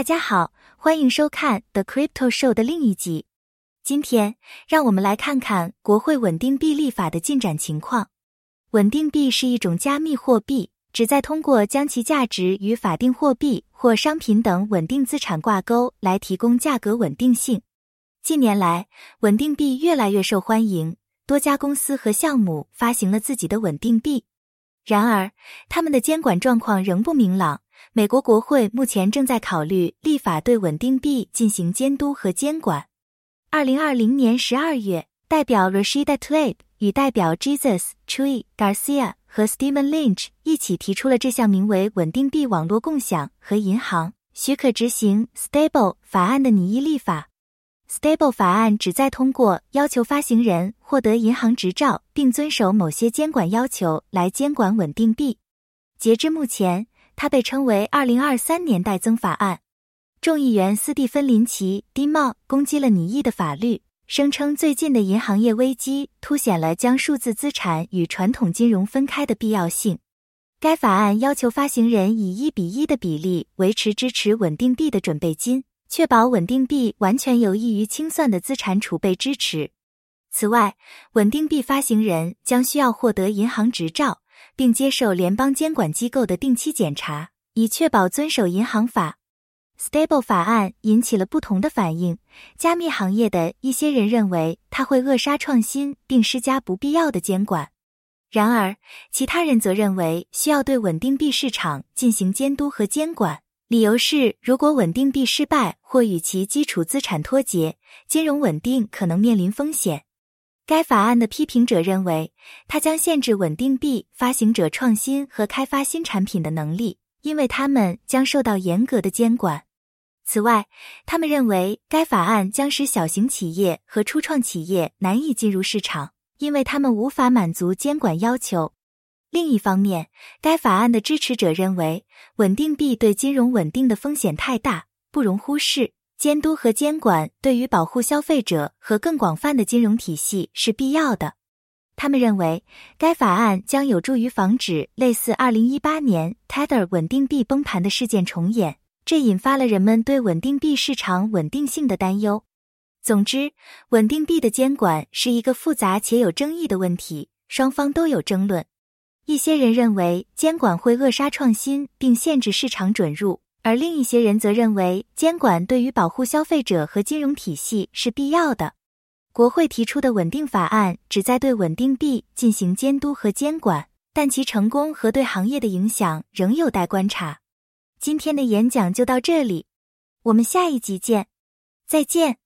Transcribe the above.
大家好，欢迎收看 The Crypto Show 的另一集。今天，让我们来看看国会稳定币立法的进展情况。稳定币是一种加密货币，旨在通过将其价值与法定货币或商品等稳定资产挂钩，来提供价格稳定性。近年来，稳定币越来越受欢迎，多家公司和项目发行了自己的稳定币。然而，他们的监管状况仍不明朗。美国国会目前正在考虑立法对稳定币进行监督和监管。二零二零年十二月，代表 Rashida Tlaib 与代表 Jesus Chui Garcia 和 Stephen Lynch 一起提出了这项名为“稳定币网络共享和银行许可执行 Stable 法案”的拟议立法。Stable 法案旨在通过要求发行人获得银行执照并遵守某些监管要求来监管稳定币。截至目前，它被称为“二零二三年代增法案”。众议员斯蒂芬·林奇 d m 攻击了拟议的法律，声称最近的银行业危机凸显了将数字资产与传统金融分开的必要性。该法案要求发行人以一比一的比例维持支持稳定币的准备金，确保稳定币完全有益于清算的资产储备支持。此外，稳定币发行人将需要获得银行执照。并接受联邦监管机构的定期检查，以确保遵守银行法。Stable 法案引起了不同的反应。加密行业的一些人认为它会扼杀创新，并施加不必要的监管。然而，其他人则认为需要对稳定币市场进行监督和监管。理由是，如果稳定币失败或与其基础资产脱节，金融稳定可能面临风险。该法案的批评者认为，它将限制稳定币发行者创新和开发新产品的能力，因为他们将受到严格的监管。此外，他们认为该法案将使小型企业和初创企业难以进入市场，因为他们无法满足监管要求。另一方面，该法案的支持者认为，稳定币对金融稳定的风险太大，不容忽视。监督和监管对于保护消费者和更广泛的金融体系是必要的。他们认为，该法案将有助于防止类似2018年 Tether 稳定币崩盘的事件重演，这引发了人们对稳定币市场稳定性的担忧。总之，稳定币的监管是一个复杂且有争议的问题，双方都有争论。一些人认为监管会扼杀创新，并限制市场准入。而另一些人则认为，监管对于保护消费者和金融体系是必要的。国会提出的稳定法案旨在对稳定币进行监督和监管，但其成功和对行业的影响仍有待观察。今天的演讲就到这里，我们下一集见，再见。